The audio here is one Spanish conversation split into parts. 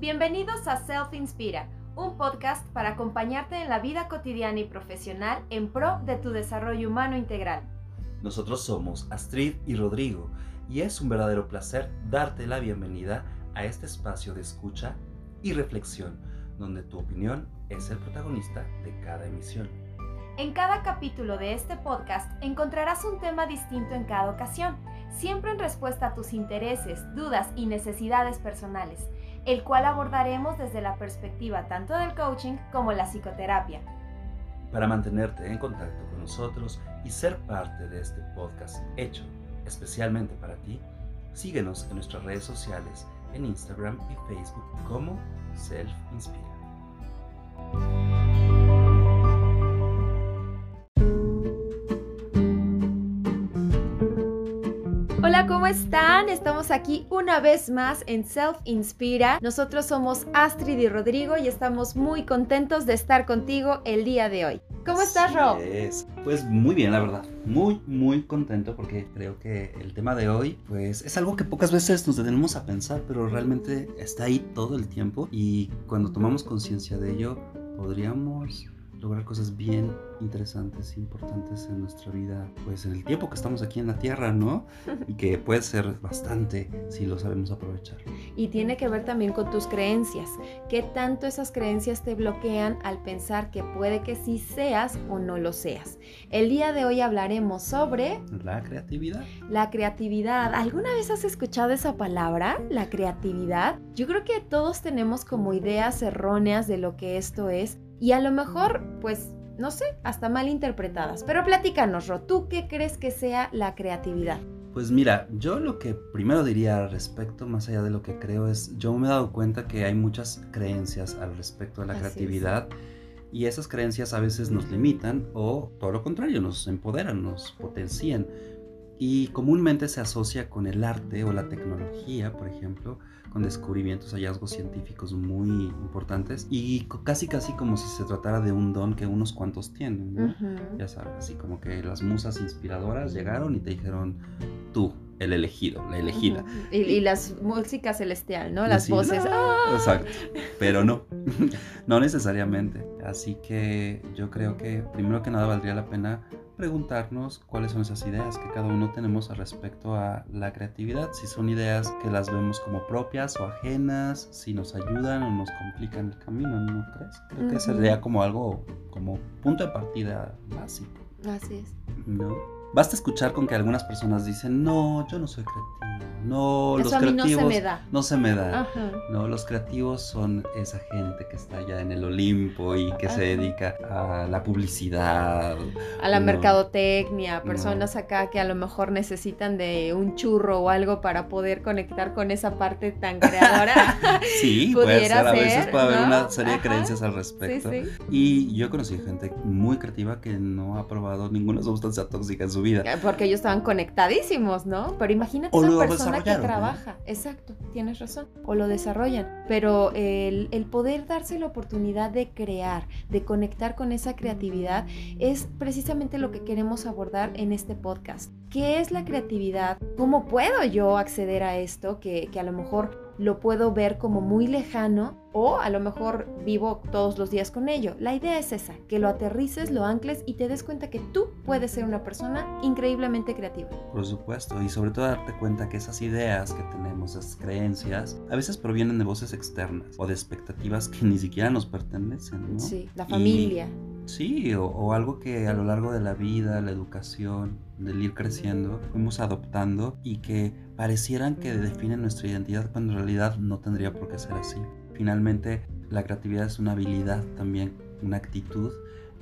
Bienvenidos a Self Inspira, un podcast para acompañarte en la vida cotidiana y profesional en pro de tu desarrollo humano integral. Nosotros somos Astrid y Rodrigo y es un verdadero placer darte la bienvenida a este espacio de escucha y reflexión, donde tu opinión es el protagonista de cada emisión. En cada capítulo de este podcast encontrarás un tema distinto en cada ocasión, siempre en respuesta a tus intereses, dudas y necesidades personales el cual abordaremos desde la perspectiva tanto del coaching como la psicoterapia. Para mantenerte en contacto con nosotros y ser parte de este podcast hecho especialmente para ti, síguenos en nuestras redes sociales en Instagram y Facebook como Self Inspira. Hola, ¿cómo están? Estamos aquí una vez más en Self Inspira. Nosotros somos Astrid y Rodrigo y estamos muy contentos de estar contigo el día de hoy. ¿Cómo estás, Ro? Pues muy bien, la verdad. Muy, muy contento porque creo que el tema de hoy, pues es algo que pocas veces nos detenemos a pensar, pero realmente está ahí todo el tiempo y cuando tomamos conciencia de ello, podríamos lograr cosas bien interesantes, importantes en nuestra vida, pues en el tiempo que estamos aquí en la Tierra, ¿no? Y que puede ser bastante si lo sabemos aprovechar. Y tiene que ver también con tus creencias. ¿Qué tanto esas creencias te bloquean al pensar que puede que sí seas o no lo seas? El día de hoy hablaremos sobre... La creatividad. La creatividad. ¿Alguna vez has escuchado esa palabra? La creatividad. Yo creo que todos tenemos como ideas erróneas de lo que esto es y a lo mejor, pues, no sé, hasta mal interpretadas. Pero platícanos, Ro, ¿tú qué crees que sea la creatividad? Pues mira, yo lo que primero diría al respecto, más allá de lo que creo, es, yo me he dado cuenta que hay muchas creencias al respecto de la creatividad y esas creencias a veces nos limitan o todo lo contrario, nos empoderan, nos potencian. Y comúnmente se asocia con el arte o la tecnología, por ejemplo, con descubrimientos, hallazgos científicos muy importantes y casi casi como si se tratara de un don que unos cuantos tienen, Ya sabes, así como que las musas inspiradoras llegaron y te dijeron, tú, el elegido, la elegida. y, las músicas celestial, ¿no? Las voces. ¡ah! Exacto, pero no, no necesariamente. Así que yo creo que primero que nada valdría la pena preguntarnos cuáles son esas ideas que cada uno tenemos respecto a la creatividad, si son ideas que las vemos como propias o ajenas, si nos ayudan o nos complican el camino, ¿no crees? Creo que sería como algo, como punto de partida básico. Así es. ¿No? Basta escuchar con que algunas personas dicen, no, yo no soy creativo no, los creativos. No se me da. No se me da. No, los creativos son esa gente que está allá en el Olimpo y que se dedica a la publicidad. A la mercadotecnia, personas acá que a lo mejor necesitan de un churro o algo para poder conectar con esa parte tan creadora. sí, puede ser. A veces puede haber una serie de creencias al respecto. Y yo he conocido gente muy creativa que no ha probado ninguna sustancia tóxica en su vida. Porque ellos estaban conectadísimos, ¿no? Pero imagínate una persona que trabaja, exacto, tienes razón, o lo desarrollan, pero el, el, poder darse la oportunidad de crear, de conectar con esa creatividad, es precisamente lo que queremos abordar en este podcast. ¿Qué es la creatividad? ¿Cómo puedo yo acceder a esto que, que a lo mejor lo puedo ver como muy lejano o a lo mejor vivo todos los días con ello. La idea es esa, que lo aterrices, lo ancles y te des cuenta que tú puedes ser una persona increíblemente creativa. Por supuesto, y sobre todo darte cuenta que esas ideas que tenemos, esas creencias, a veces provienen de voces externas o de expectativas que ni siquiera nos pertenecen, ¿no? Sí, la familia. Sí, o, algo que a lo largo de la vida, la educación, del ir creciendo, fuimos adoptando y que parecieran que definen nuestra identidad cuando en realidad no tendría por qué ser así. Finalmente, la creatividad es una habilidad también, una actitud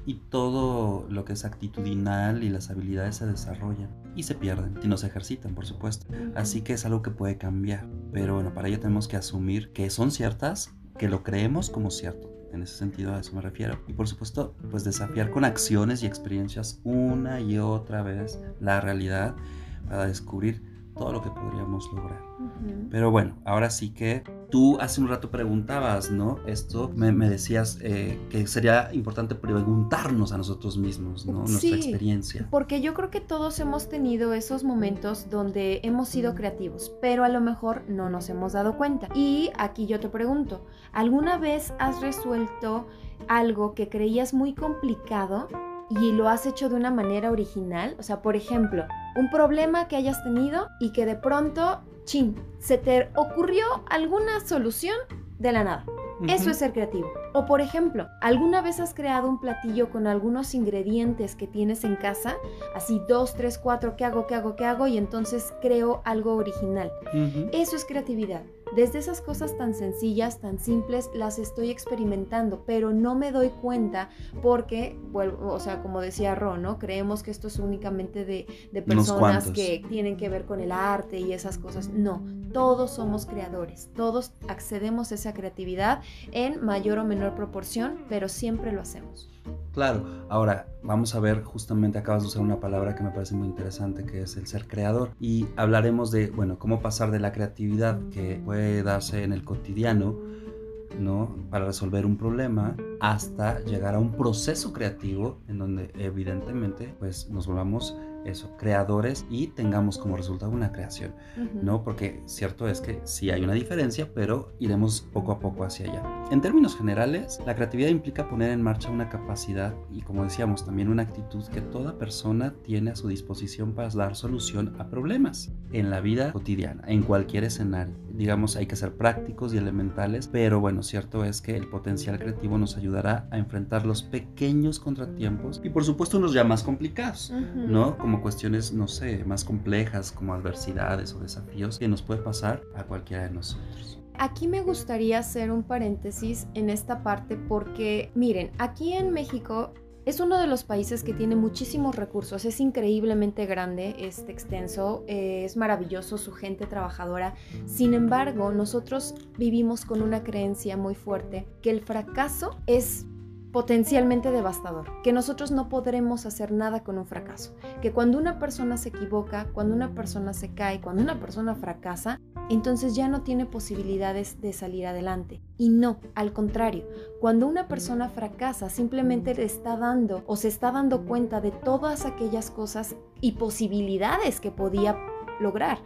y todo lo que es actitudinal y las habilidades se desarrollan y se pierden y no se ejercitan, por supuesto. Así que es algo que puede cambiar, pero bueno, para ello tenemos que asumir que son ciertas, que lo creemos como cierto en ese sentido a eso me refiero. Y por supuesto, pues desafiar con acciones y experiencias una y otra vez la realidad para descubrir todo lo que podríamos lograr. Pero bueno, ahora sí que tú hace un rato preguntabas, ¿no? Esto me, decías eh, que sería importante preguntarnos a nosotros mismos, ¿no? Nuestra experiencia. Porque yo creo que todos hemos tenido esos momentos donde hemos sido creativos, pero a lo mejor no nos hemos dado cuenta. Y aquí yo te pregunto, ¿alguna vez has resuelto algo que creías muy complicado y lo has hecho de una manera original? O sea, por ejemplo, un problema que hayas tenido y que de pronto, chin, se te ocurrió alguna solución de la nada. Eso es ser creativo. O por ejemplo, ¿alguna vez has creado un platillo con algunos ingredientes que tienes en casa? Así dos, tres, cuatro, ¿qué hago, qué hago, qué hago? Y entonces creo algo original. Eso es creatividad. Desde esas cosas tan sencillas, tan simples, las estoy experimentando, pero no me doy cuenta porque, o sea, como decía Ron, ¿no? Creemos que esto es únicamente de, de personas que tienen que ver con el arte y esas cosas. No, todos somos creadores, todos accedemos a esa creatividad en mayor o menor proporción, pero siempre lo hacemos. Claro, ahora vamos a ver, justamente acabas de usar una palabra que me parece muy interesante, que es el ser creador. Y hablaremos de, bueno, cómo pasar de la creatividad que puede darse en el cotidiano, ¿no? Para resolver un problema, hasta llegar a un proceso creativo en donde evidentemente, pues nos volvamos eso, creadores y tengamos como resultado una creación, ¿no? Porque cierto es que sí hay una diferencia, pero iremos poco a poco hacia allá. En términos generales, la creatividad implica poner en marcha una capacidad y como decíamos, también una actitud que toda persona tiene a su disposición para dar solución a problemas en la vida cotidiana, en cualquier escenario. Digamos, hay que ser prácticos y elementales, pero bueno, cierto es que el potencial creativo nos ayudará a enfrentar los pequeños contratiempos y por supuesto unos ya más complicados, ¿no? Como cuestiones, no sé, más complejas, como adversidades o desafíos que nos puede pasar a cualquiera de nosotros. Aquí me gustaría hacer un paréntesis en esta parte porque, miren, aquí en México es uno de los países que tiene muchísimos recursos, es increíblemente grande, este extenso, eh, es maravilloso su gente trabajadora. Sin embargo, nosotros vivimos con una creencia muy fuerte que el fracaso es potencialmente devastador, que nosotros no podremos hacer nada con un fracaso, que cuando una persona se equivoca, cuando una persona se cae, cuando una persona fracasa, entonces ya no tiene posibilidades de salir adelante. Y no, al contrario, cuando una persona fracasa, simplemente le está dando o se está dando cuenta de todas aquellas cosas y posibilidades que podía lograr.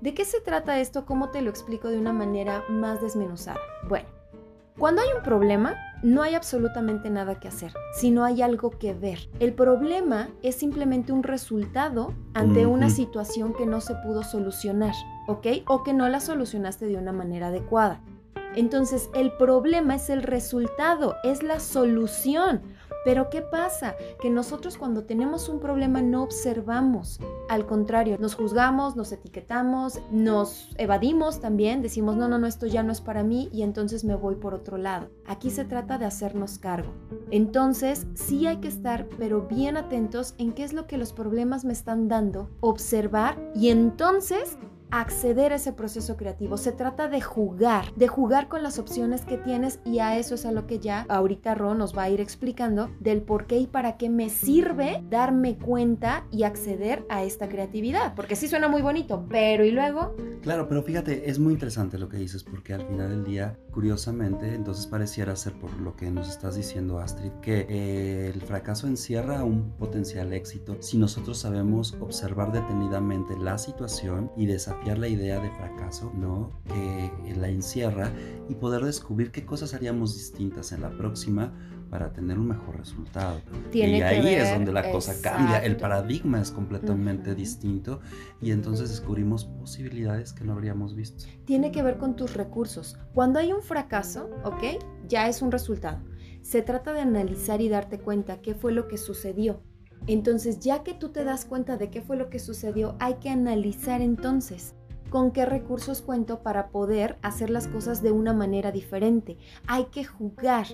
¿De qué se trata esto? ¿Cómo te lo explico de una manera más desmenuzada? Bueno, cuando hay un problema, no hay absolutamente nada que hacer, sino hay algo que ver. El problema es simplemente un resultado ante una situación que no se pudo solucionar, ¿ok? O que no la solucionaste de una manera adecuada. Entonces, el problema es el resultado, es la solución. Pero ¿qué pasa? Que nosotros cuando tenemos un problema no observamos. Al contrario, nos juzgamos, nos etiquetamos, nos evadimos también, decimos, no, no, no, esto ya no es para mí y entonces me voy por otro lado. Aquí se trata de hacernos cargo. Entonces, sí hay que estar, pero bien atentos en qué es lo que los problemas me están dando, observar y entonces acceder a ese proceso creativo. Se trata de jugar, de jugar con las opciones que tienes y a eso es a lo que ya ahorita Ron nos va a ir explicando del por qué y para qué me sirve darme cuenta y acceder a esta creatividad. Porque sí suena muy bonito, pero ¿y luego? Claro, pero fíjate, es muy interesante lo que dices porque al final del día, curiosamente, entonces pareciera ser por lo que nos estás diciendo Astrid, que eh, el fracaso encierra un potencial éxito si nosotros sabemos observar detenidamente la situación y desafiar la idea de fracaso, ¿no? Que la encierra y poder descubrir qué cosas haríamos distintas en la próxima para tener un mejor resultado. y ahí es donde la cosa cambia, el paradigma es completamente distinto y entonces descubrimos posibilidades que no habríamos visto. Tiene que ver con tus recursos. Cuando hay un fracaso, ¿ok? Ya es un resultado. Se trata de analizar y darte cuenta qué fue lo que sucedió entonces, ya que tú te das cuenta de qué fue lo que sucedió, hay que analizar entonces con qué recursos cuento para poder hacer las cosas de una manera diferente. Hay que jugar.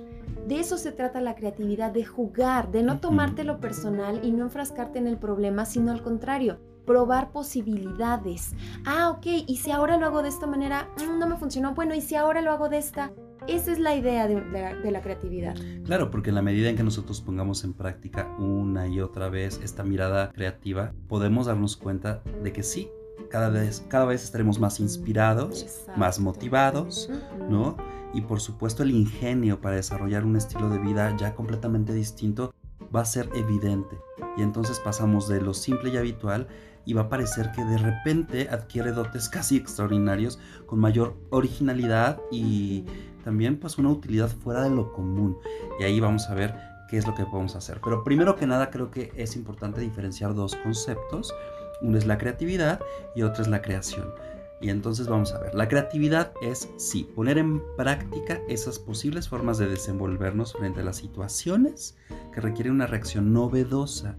De eso se trata la creatividad, de jugar, de no tomártelo personal y no enfrascarte en el problema, sino al contrario, probar posibilidades. Ah, ok, y si ahora lo hago de esta manera, mm, no me funcionó. Bueno, y si ahora lo hago de esta, esa es la idea de, la creatividad. Claro, porque en la medida en que nosotros pongamos en práctica una y otra vez esta mirada creativa, podemos darnos cuenta de que sí, cada vez, cada vez estaremos más inspirados, más motivados, ¿no? Y por supuesto el ingenio para desarrollar un estilo de vida ya completamente distinto va a ser evidente. Y entonces pasamos de lo simple y habitual y va a parecer que de repente adquiere dotes casi extraordinarios con mayor originalidad y también pues una utilidad fuera de lo común. Y ahí vamos a ver qué es lo que podemos hacer. Pero primero que nada creo que es importante diferenciar dos conceptos. Uno es la creatividad y otro es la creación. Y entonces vamos a ver, la creatividad es, sí, poner en práctica esas posibles formas de desenvolvernos frente a las situaciones que requieren una reacción novedosa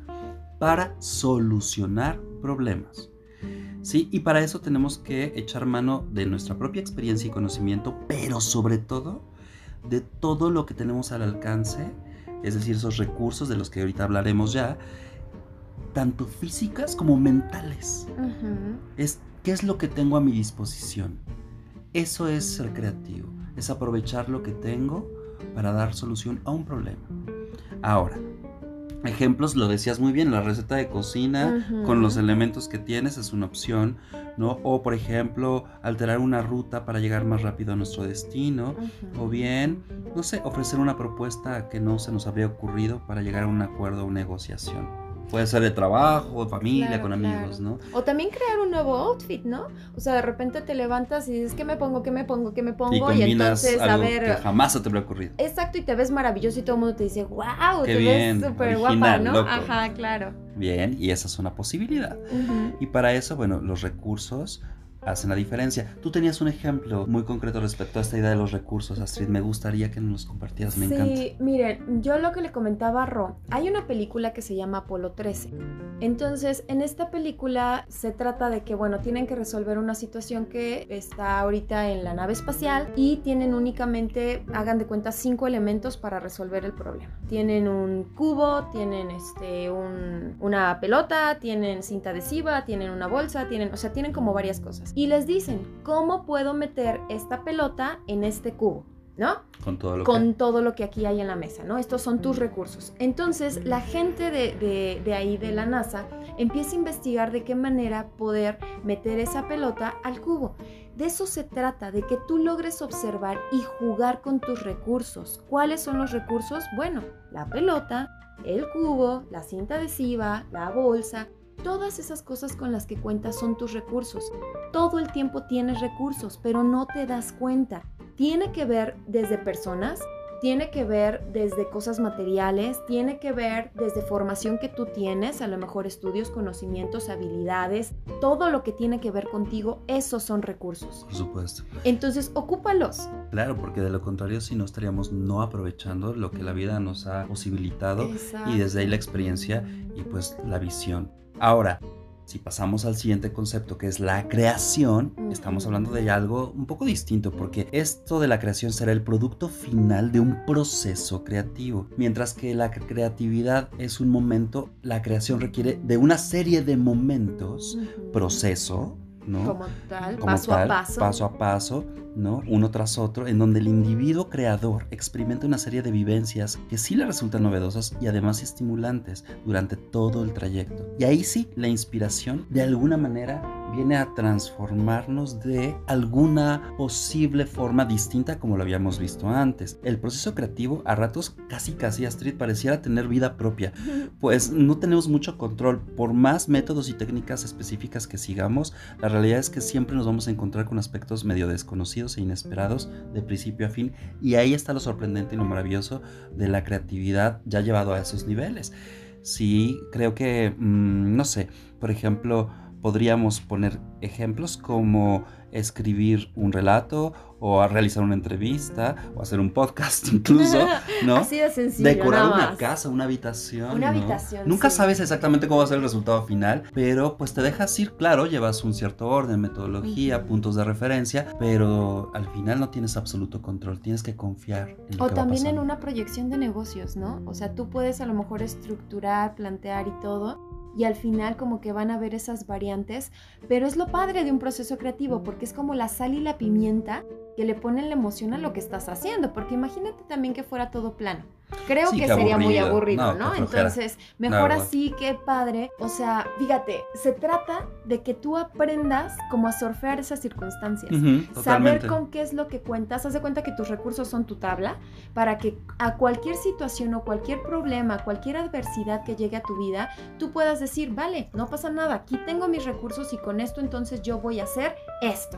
para solucionar problemas. Sí, y para eso tenemos que echar mano de nuestra propia experiencia y conocimiento, pero sobre todo de todo lo que tenemos al alcance, es decir, esos recursos de los que ahorita hablaremos ya, tanto físicas como mentales. Es qué es lo que tengo a mi disposición. Eso es ser creativo, es aprovechar lo que tengo para dar solución a un problema. Ahora, ejemplos, lo decías muy bien, la receta de cocina con los elementos que tienes es una opción, ¿no? O por ejemplo, alterar una ruta para llegar más rápido a nuestro destino, o bien, no sé, ofrecer una propuesta que no se nos habría ocurrido para llegar a un acuerdo o negociación. Puede ser de trabajo, de familia, con amigos, ¿no? O también crear un nuevo outfit, ¿no? O sea, de repente te levantas y dices, ¿qué me pongo? ¿Qué me pongo? ¿Qué me pongo? Y, entonces, a ver. Que jamás se te habría ocurrido. Exacto, y te ves maravilloso y todo el mundo te dice, wow, te ves súper guapa, ¿no? Ajá, claro. Bien, y esa es una posibilidad. Y para eso, bueno, los recursos hacen la diferencia. Tú tenías un ejemplo muy concreto respecto a esta idea de los recursos, Astrid. Me gustaría que nos los compartieras, me encanta. Sí, miren, yo lo que le comentaba a Ro, hay una película que se llama Apolo 13. Entonces, en esta película se trata de que, bueno, tienen que resolver una situación que está ahorita en la nave espacial y tienen únicamente, hagan de cuenta, cinco elementos para resolver el problema. Tienen un cubo, tienen este, un, una pelota, tienen cinta adhesiva, tienen una bolsa, tienen, o sea, tienen como varias cosas y les dicen, ¿cómo puedo meter esta pelota en este cubo? ¿no? Con todo lo Con que... todo lo que aquí hay en la mesa, ¿no? Estos son tus recursos. Entonces, la gente de, de, ahí, de la NASA, empieza a investigar de qué manera poder meter esa pelota al cubo. De eso se trata, de que tú logres observar y jugar con tus recursos. ¿Cuáles son los recursos? Bueno, la pelota, el cubo, la cinta adhesiva, la bolsa, Todas esas cosas con las que cuentas son tus recursos. Todo el tiempo tienes recursos, pero no te das cuenta. Tiene que ver desde personas, tiene que ver desde cosas materiales, tiene que ver desde formación que tú tienes, a lo mejor estudios, conocimientos, habilidades, todo lo que tiene que ver contigo, esos son recursos. Por supuesto. Entonces, ocúpalos. Claro, porque de lo contrario, si no estaríamos no aprovechando lo que la vida nos ha posibilitado y desde ahí la experiencia y pues la visión. Ahora, si pasamos al siguiente concepto que es la creación, estamos hablando de algo un poco distinto porque esto de la creación será el producto final de un proceso creativo. Mientras que la creatividad es un momento, la creación requiere de una serie de momentos, proceso, ¿no? Como tal, paso a paso. Paso a paso, ¿no? Uno tras otro, en donde el individuo creador experimenta una serie de vivencias que sí le resultan novedosas y además estimulantes durante todo el trayecto. Y ahí sí, la inspiración de alguna manera viene a transformarnos de alguna posible forma distinta como lo habíamos visto antes. El proceso creativo a ratos casi casi Astrid pareciera tener vida propia, pues no tenemos mucho control. Por más métodos y técnicas específicas que sigamos, la realidad es que siempre nos vamos a encontrar con aspectos medio desconocidos e inesperados de principio a fin y ahí está lo sorprendente y lo maravilloso de la creatividad ya llevado a esos niveles. Sí, creo que, mm, no sé, por ejemplo, podríamos poner ejemplos como escribir un relato o a realizar una entrevista o hacer un podcast incluso, ¿no? Así de sencillo. Decorar una casa, una habitación. Una habitación. Nunca sabes exactamente cómo va a ser el resultado final, pero pues te dejas ir, claro, llevas un cierto orden, metodología, puntos de referencia, pero al final no tienes absoluto control, tienes que confiar. En lo o también en una proyección de negocios, ¿no? O sea, tú puedes a lo mejor estructurar, plantear y todo, y al final como que van a ver esas variantes, pero es lo padre de un proceso creativo porque es como la sal y la pimienta que le ponen la emoción a lo que estás haciendo, porque imagínate también que fuera todo plano. Creo que sería muy aburrido, ¿no? Entonces, mejor así que padre. O sea, fíjate, se trata de que tú aprendas como a surfear esas circunstancias. Saber con qué es lo que cuentas. Haz de cuenta que tus recursos son tu tabla para que a cualquier situación o cualquier problema, cualquier adversidad que llegue a tu vida, tú puedas decir, vale, no pasa nada, aquí tengo mis recursos y con esto entonces yo voy a hacer esto.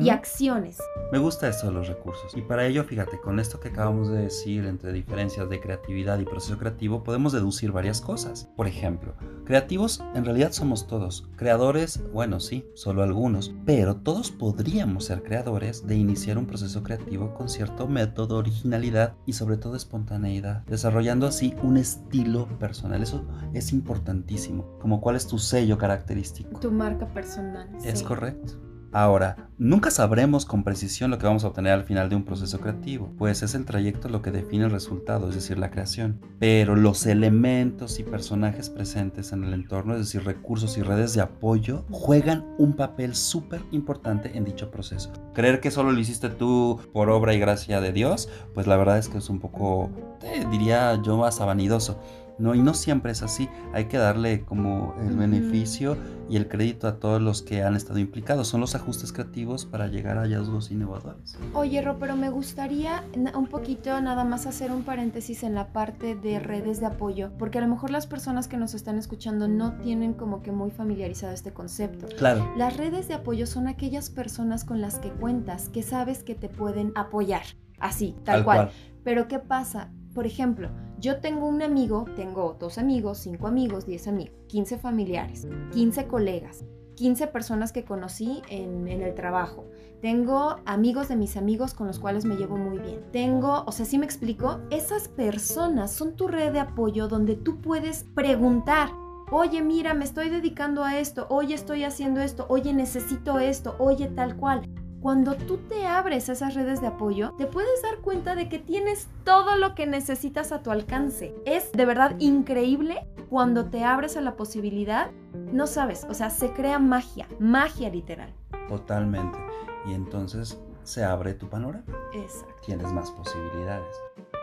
Y acciones. Me gusta esto de los recursos. Y para ello, fíjate, con esto que acabamos de decir entre diferencias de creatividad y proceso creativo podemos deducir varias cosas. Por ejemplo, creativos en realidad somos todos. Creadores, bueno, sí, solo algunos. Pero todos podríamos ser creadores de iniciar un proceso creativo con cierto método, originalidad y sobre todo espontaneidad, desarrollando así un estilo personal. Eso es importantísimo. Como cuál es tu sello característico. Tu marca personal. Es correcto. Ahora, nunca sabremos con precisión lo que vamos a obtener al final de un proceso creativo, pues es el trayecto lo que define el resultado, es decir, la creación. Pero los elementos y personajes presentes en el entorno, es decir, recursos y redes de apoyo, juegan un papel súper importante en dicho proceso. Creer que solo lo hiciste tú por obra y gracia de Dios, pues la verdad es que es un poco, eh, diría yo, más vanidoso. No, y no siempre es así. Hay que darle como el beneficio y el crédito a todos los que han estado implicados. Son los ajustes creativos para llegar a hallazgos innovadores. Oye, Ro, pero me gustaría un poquito nada más hacer un paréntesis en la parte de redes de apoyo, porque a lo mejor las personas que nos están escuchando no tienen como que muy familiarizado este concepto. Claro. Las redes de apoyo son aquellas personas con las que cuentas, que sabes que te pueden apoyar. Así, tal, cual. Pero ¿qué pasa? Por ejemplo, yo tengo un amigo, tengo dos amigos, cinco amigos, diez amigos, quince familiares, quince colegas, quince personas que conocí en, el trabajo. Tengo amigos de mis amigos con los cuales me llevo muy bien. Tengo, o sea, si me explico, esas personas son tu red de apoyo donde tú puedes preguntar. Oye, mira, me estoy dedicando a esto. Oye, estoy haciendo esto. Oye, necesito esto. Oye, tal cual. Cuando tú te abres a esas redes de apoyo, te puedes dar cuenta de que tienes todo lo que necesitas a tu alcance. Es de verdad increíble cuando te abres a la posibilidad. No sabes, o sea, se crea magia, magia literal. Totalmente. Y entonces se abre tu panorama. Exacto. Tienes más posibilidades.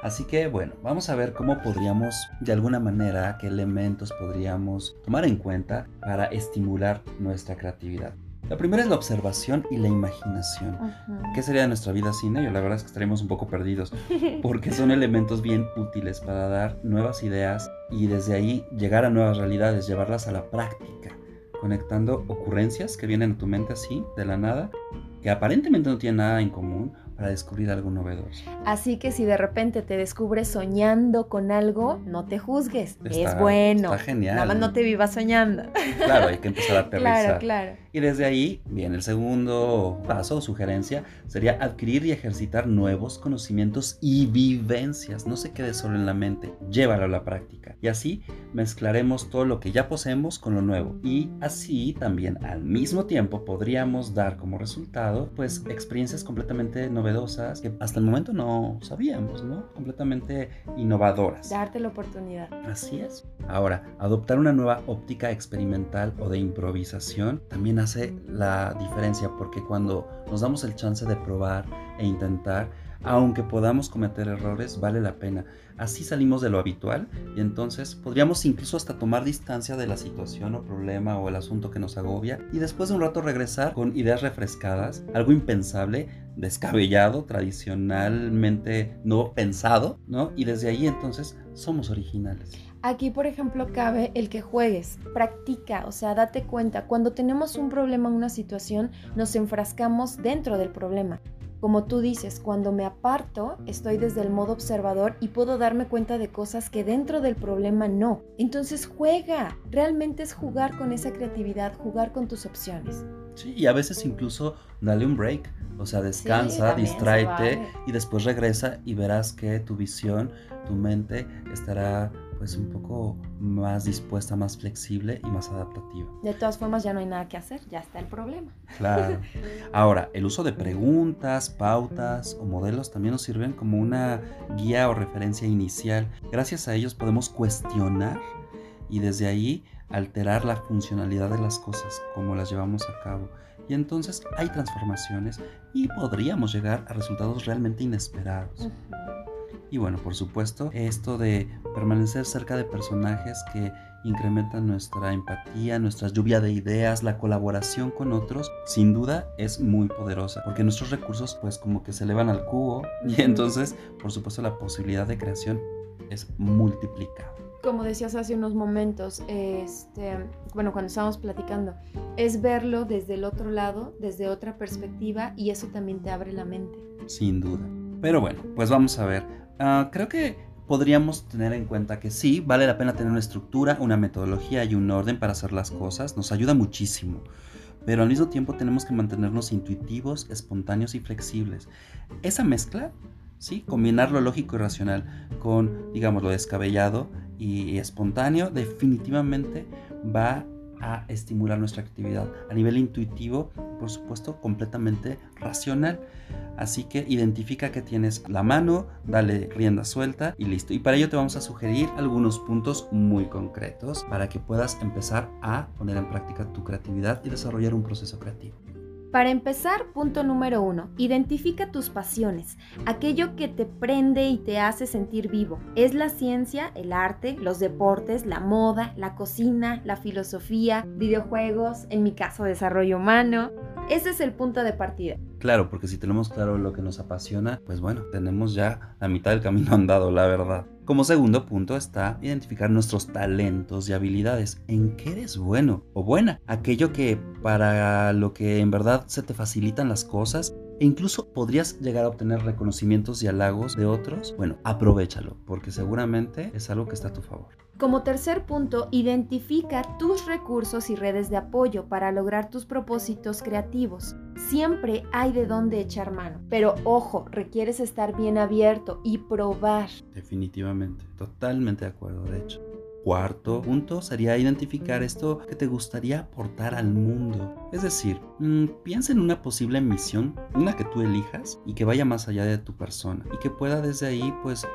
Así que bueno, vamos a ver cómo podríamos, de alguna manera, qué elementos podríamos tomar en cuenta para estimular nuestra creatividad. La primera es la observación y la imaginación. ¿Qué sería de nuestra vida sin ello? La verdad es que estaríamos un poco perdidos, porque son elementos bien útiles para dar nuevas ideas y desde ahí llegar a nuevas realidades, llevarlas a la práctica, conectando ocurrencias que vienen a tu mente así, de la nada, que aparentemente no tienen nada en común, para descubrir algo novedoso. Así que si de repente te descubres soñando con algo, no te juzgues. es bueno. Está genial. Nada más no te vivas soñando. Claro, hay que empezar a aterrizar. Claro, claro. Y desde ahí, bien, el segundo paso o sugerencia sería adquirir y ejercitar nuevos conocimientos y vivencias. No se quede solo en la mente, llévalo a la práctica. Y así mezclaremos todo lo que ya poseemos con lo nuevo. Y así también al mismo tiempo podríamos dar como resultado pues experiencias completamente novedosas novedosas que hasta el momento no sabíamos, ¿no? Completamente innovadoras. Darte la oportunidad. Así es. Ahora, adoptar una nueva óptica experimental o de improvisación también hace la diferencia porque cuando nos damos el chance de probar e intentar, aunque podamos cometer errores, vale la pena. Así salimos de lo habitual y entonces podríamos incluso hasta tomar distancia de la situación o problema o el asunto que nos agobia y después de un rato regresar con ideas refrescadas, algo impensable, descabellado, tradicionalmente no pensado, ¿no? Y desde ahí entonces somos originales. Aquí, por ejemplo, cabe el que juegues, practica, o sea, date cuenta, cuando tenemos un problema, una situación, nos enfrascamos dentro del problema. Como tú dices, cuando me aparto, estoy desde el modo observador y puedo darme cuenta de cosas que dentro del problema no. Entonces juega, realmente es jugar con esa creatividad, jugar con tus opciones. Sí, y a veces incluso dale un break, o sea, descansa, distráete y después regresa y verás que tu visión, tu mente estará pues un poco más dispuesta, más flexible y más adaptativa. De todas formas ya no hay nada que hacer, ya está el problema. Claro. Ahora, el uso de preguntas, pautas o modelos también nos sirven como una guía o referencia inicial. Gracias a ellos podemos cuestionar y desde ahí alterar la funcionalidad de las cosas como las llevamos a cabo. Y entonces hay transformaciones y podríamos llegar a resultados realmente inesperados. Y bueno, por supuesto, esto de permanecer cerca de personajes que incrementan nuestra empatía, nuestra lluvia de ideas, la colaboración con otros, sin duda es muy poderosa, porque nuestros recursos pues como que se elevan al cubo y entonces, por supuesto, la posibilidad de creación es multiplicada como decías hace unos momentos, este, bueno, cuando estábamos platicando, es verlo desde el otro lado, desde otra perspectiva, y eso también te abre la mente. Sin duda. Pero bueno, pues vamos a ver. Ah, creo que podríamos tener en cuenta que sí, vale la pena tener una estructura, una metodología y un orden para hacer las cosas. Nos ayuda muchísimo. Pero al mismo tiempo tenemos que mantenernos intuitivos, espontáneos y flexibles. Esa mezcla ¿sí? Combinar lo lógico y racional con, digamos, lo descabellado y espontáneo definitivamente va a estimular nuestra actividad a nivel intuitivo, por supuesto, completamente racional. Así que identifica que tienes la mano, dale rienda suelta y listo. Y para ello te vamos a sugerir algunos puntos muy concretos para que puedas empezar a poner en práctica tu creatividad y desarrollar un proceso creativo. Para empezar, punto número uno, identifica tus pasiones, aquello que te prende y te hace sentir vivo. Es la ciencia, el arte, los deportes, la moda, la cocina, la filosofía, videojuegos, en mi caso desarrollo humano. Ese es el punto de partida. Claro, porque si tenemos claro lo que nos apasiona, pues bueno, tenemos ya la mitad del camino andado, la verdad. Como segundo punto está identificar nuestros talentos y habilidades. ¿En qué eres bueno o buena? Aquello que para lo que en verdad se te facilitan las cosas e incluso podrías llegar a obtener reconocimientos y halagos de otros. Bueno, aprovechalo porque seguramente es algo que está a tu favor. Como tercer punto, identifica tus recursos y redes de apoyo para lograr tus propósitos creativos. Siempre hay de dónde echar mano, pero ojo, requieres estar bien abierto y probar. Definitivamente, totalmente de acuerdo, de hecho. Cuarto punto sería identificar esto que te gustaría aportar al mundo. Es decir, mm, piensa en una posible misión, una que tú elijas y que vaya más allá de tu persona y que pueda desde ahí pues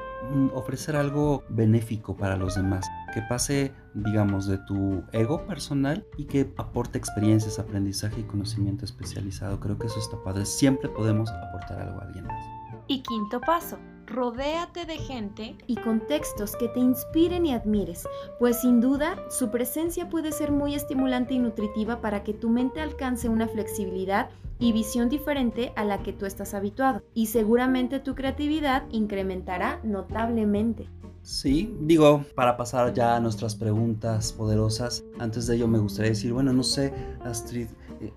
ofrecer algo benéfico para los demás, que pase digamos de tu ego personal y que aporte experiencias, aprendizaje y conocimiento especializado. Creo que eso está padre. Siempre podemos aportar algo a alguien más. Y quinto paso, rodéate de gente y contextos que te inspiren y admires, pues sin duda su presencia puede ser muy estimulante y nutritiva para que tu mente alcance una flexibilidad y visión diferente a la que tú estás habituado, y seguramente tu creatividad incrementará notablemente. Sí, digo, para pasar ya a nuestras preguntas poderosas, antes de ello me gustaría decir, bueno, no sé, Astrid,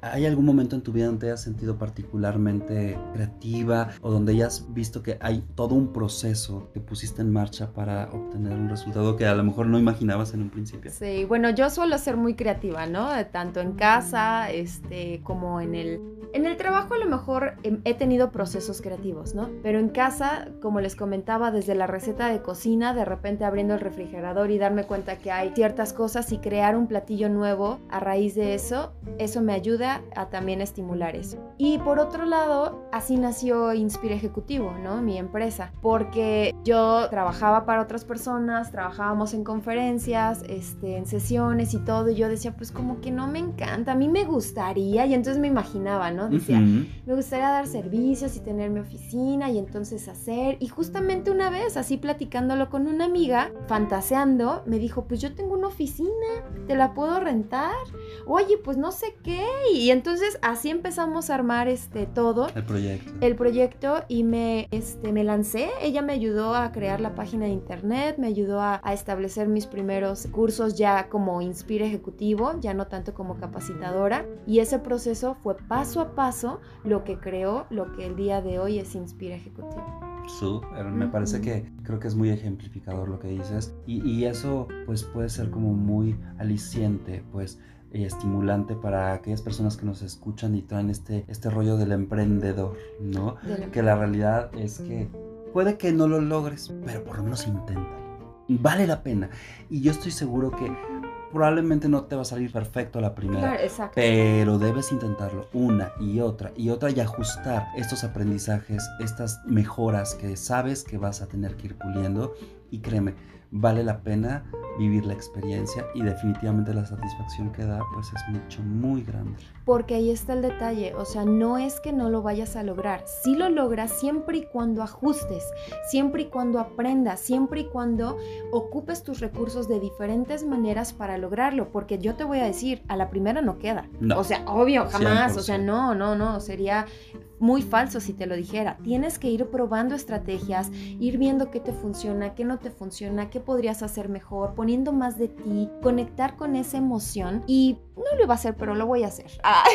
¿Hay algún momento en tu vida donde te hayas sentido particularmente creativa o donde hayas visto que hay todo un proceso que pusiste en marcha para obtener un resultado que a lo mejor no imaginabas en un principio? Sí, bueno, yo suelo ser muy creativa, ¿no? Tanto en casa, este, como en el en el trabajo a lo mejor he tenido procesos creativos, ¿no? Pero en casa, como les comentaba, desde la receta de cocina, de repente abriendo el refrigerador y darme cuenta que hay ciertas cosas y crear un platillo nuevo a raíz de eso, eso me ayuda a también estimular eso. Y por otro lado, así nació Inspire Ejecutivo, ¿no? Mi empresa, porque yo trabajaba para otras personas, trabajábamos en conferencias, este, en sesiones y todo, y yo decía, pues como que no me encanta, a mí me gustaría, y entonces me imaginaba, ¿no? Decía, me gustaría dar servicios y tener mi oficina y entonces hacer. Y justamente una vez, así platicándolo con una amiga, fantaseando, me dijo, pues yo tengo una oficina, ¿te la puedo rentar? Oye, pues no sé qué. Y entonces así empezamos a armar este todo. El proyecto. El proyecto y me, este, me lancé. Ella me ayudó a crear la página de internet, me ayudó a, a establecer mis primeros cursos ya como Inspire Ejecutivo, ya no tanto como capacitadora. Y ese proceso fue paso a paso lo que creó lo que el día de hoy es Inspira Ejecutivo. Súper, me parece que creo que es muy ejemplificador lo que dices y, y eso pues puede ser como muy aliciente pues y estimulante para aquellas personas que nos escuchan y traen este, este rollo del emprendedor, ¿no? Que la realidad es que puede que no lo logres, pero por lo menos inténtalo. Vale la pena. Y yo estoy seguro que probablemente no te va a salir perfecto a la primera. Pero debes intentarlo una y otra y otra y ajustar estos aprendizajes, estas mejoras que sabes que vas a tener que ir puliendo. Y créeme, vale la pena vivir la experiencia y definitivamente la satisfacción que da pues es mucho, muy grande. Porque ahí está el detalle, o sea, no es que no lo vayas a lograr, sí lo logras siempre y cuando ajustes, siempre y cuando aprendas, siempre y cuando ocupes tus recursos de diferentes maneras para lograrlo, porque yo te voy a decir, a la primera no queda. o sea, obvio, jamás, o sea, no, no, no, sería muy falso si te lo dijera. Tienes que ir probando estrategias, ir viendo qué te funciona, qué no te funciona, qué podrías hacer mejor, poniendo más de ti, conectar con esa emoción y no lo iba a hacer, pero lo voy a hacer. Ah,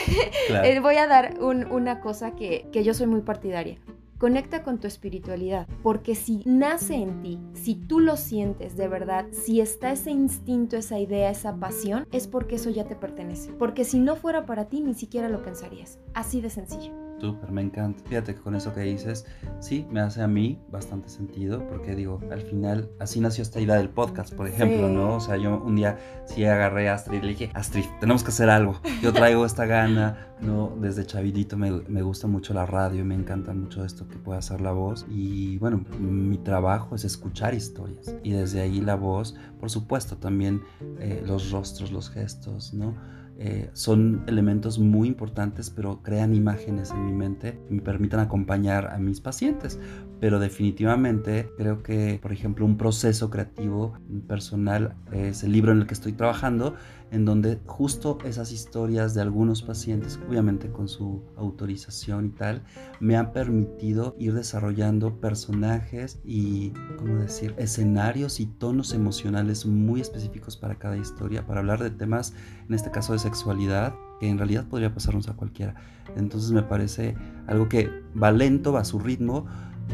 eh, voy a dar una cosa que, que yo soy muy partidaria. Conecta con tu espiritualidad, porque si nace en ti, si tú lo sientes de verdad, si está ese instinto, esa idea, esa pasión, es porque eso ya te pertenece. Porque si no fuera para ti, ni siquiera lo pensarías. Así de sencillo. Súper, me encanta. Fíjate que con eso que dices, sí, me hace a mí bastante sentido, porque digo, al final, así nació esta idea del podcast, por ejemplo, ¿no? O sea, yo un día sí agarré a Astrid y le dije, Astrid, tenemos que hacer algo. Yo traigo esta gana, ¿no? Desde chavidito me, me gusta mucho la radio me encanta mucho esto que puede hacer la voz. Y bueno, mi trabajo es escuchar historias. Y desde ahí la voz, por supuesto, también eh, los rostros, los gestos, ¿no? Eh, son elementos muy importantes, pero crean imágenes en mi mente y me permiten acompañar a mis pacientes. Pero definitivamente creo que, por ejemplo, un proceso creativo personal es el libro en el que estoy trabajando en donde justo esas historias de algunos pacientes, obviamente con su autorización y tal, me han permitido ir desarrollando personajes y, ¿cómo decir?, escenarios y tonos emocionales muy específicos para cada historia, para hablar de temas, en este caso de sexualidad, que en realidad podría pasarnos a cualquiera. Entonces me parece algo que va lento, va a su ritmo,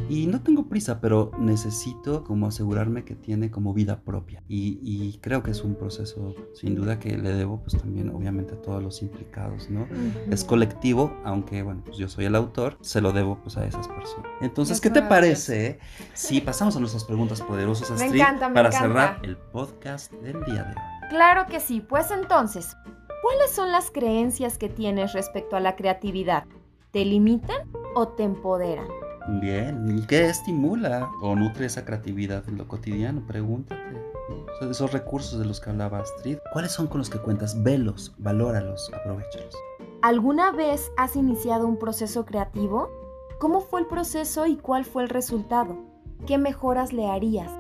y no tengo prisa, pero necesito como asegurarme que tiene como vida propia. Y, creo que es un proceso sin duda que le debo pues también obviamente a todos los implicados, ¿no? Es colectivo, aunque bueno, pues yo soy el autor, se lo debo pues a esas personas. Entonces, ¿qué te parece si pasamos a nuestras preguntas poderosas, Astrid, para cerrar el podcast del día de hoy? Claro que sí, pues entonces, ¿cuáles son las creencias que tienes respecto a la creatividad? ¿Te limitan o te empoderan? Bien, ¿y qué estimula o nutre esa creatividad en lo cotidiano? Pregúntate. esos recursos de los que hablaba Astrid, ¿cuáles son con los que cuentas? Velos, valóralos, aprovechalos. ¿Alguna vez has iniciado un proceso creativo? ¿Cómo fue el proceso y cuál fue el resultado? ¿Qué mejoras le harías?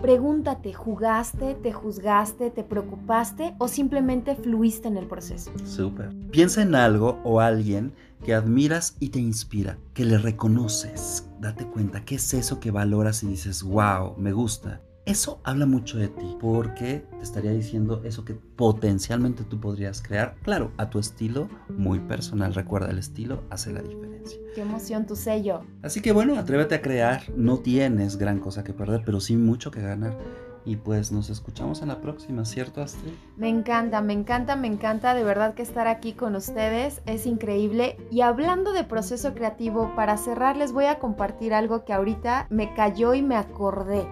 Pregúntate, ¿jugaste, te juzgaste, te preocupaste o simplemente fluiste en el proceso? Súper. Piensa en algo o alguien que admiras y te inspira, que le reconoces. Date cuenta, ¿qué es eso que valoras y dices, wow, me gusta? Eso habla mucho de ti porque te estaría diciendo eso que potencialmente tú podrías crear, claro, a tu estilo muy personal. Recuerda, el estilo hace la diferencia. Qué emoción tu sello. Así que bueno, atrévete a crear. No tienes gran cosa que perder, pero sí mucho que ganar. Y pues nos escuchamos en la próxima, ¿cierto, Astrid? Me encanta, me encanta, me encanta de verdad que estar aquí con ustedes es increíble. Y hablando de proceso creativo, para cerrar les voy a compartir algo que ahorita me cayó y me acordé.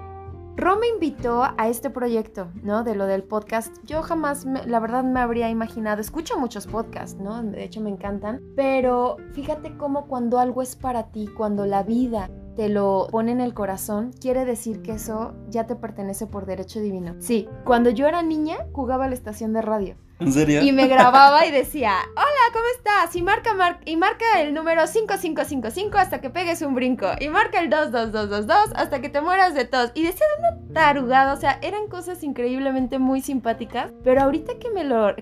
Ro me invitó a este proyecto, ¿no? De lo del podcast. Yo jamás, la verdad, me habría imaginado. Escucho muchos podcasts, ¿no? De hecho, me encantan. Pero fíjate cómo cuando algo es para ti, cuando la vida te lo pone en el corazón, quiere decir que eso ya te pertenece por derecho divino. Sí, cuando yo era niña, jugaba a la estación de radio. ¿En serio? Y me grababa y decía, hola, ¿cómo estás? Y marca, y marca el número 5555 hasta que pegues un brinco. Y marca el 22222 hasta que te mueras de tos. Y decía una tarugada, o sea, eran cosas increíblemente muy simpáticas. Pero ahorita que me lo...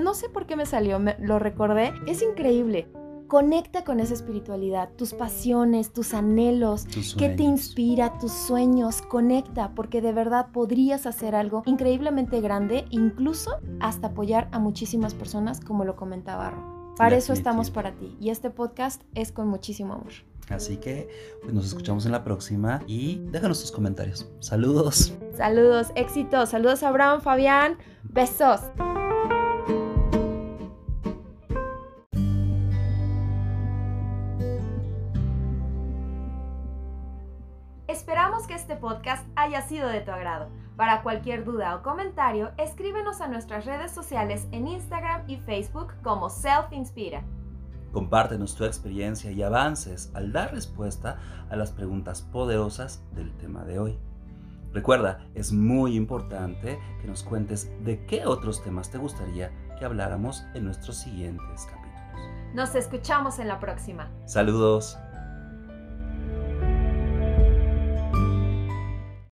No sé por qué me salió, me, lo recordé. Es increíble. Conecta con esa espiritualidad, tus pasiones, tus anhelos, qué te inspira, tus sueños. Conecta, porque de verdad podrías hacer algo increíblemente grande, incluso hasta apoyar a muchísimas personas, como lo comentaba Ro. Para eso estamos para ti y este podcast es con muchísimo amor. Así que pues nos escuchamos en la próxima y déjanos tus comentarios. Saludos. Saludos, éxitos. Saludos a Abraham, Fabián. Besos. Podcast haya sido de tu agrado. Para cualquier duda o comentario, escríbenos a nuestras redes sociales en Instagram y Facebook como Self Inspira. Compártenos tu experiencia y avances al dar respuesta a las preguntas poderosas del tema de hoy. Recuerda, es muy importante que nos cuentes de qué otros temas te gustaría que habláramos en nuestros siguientes capítulos. Nos escuchamos en la próxima. Saludos.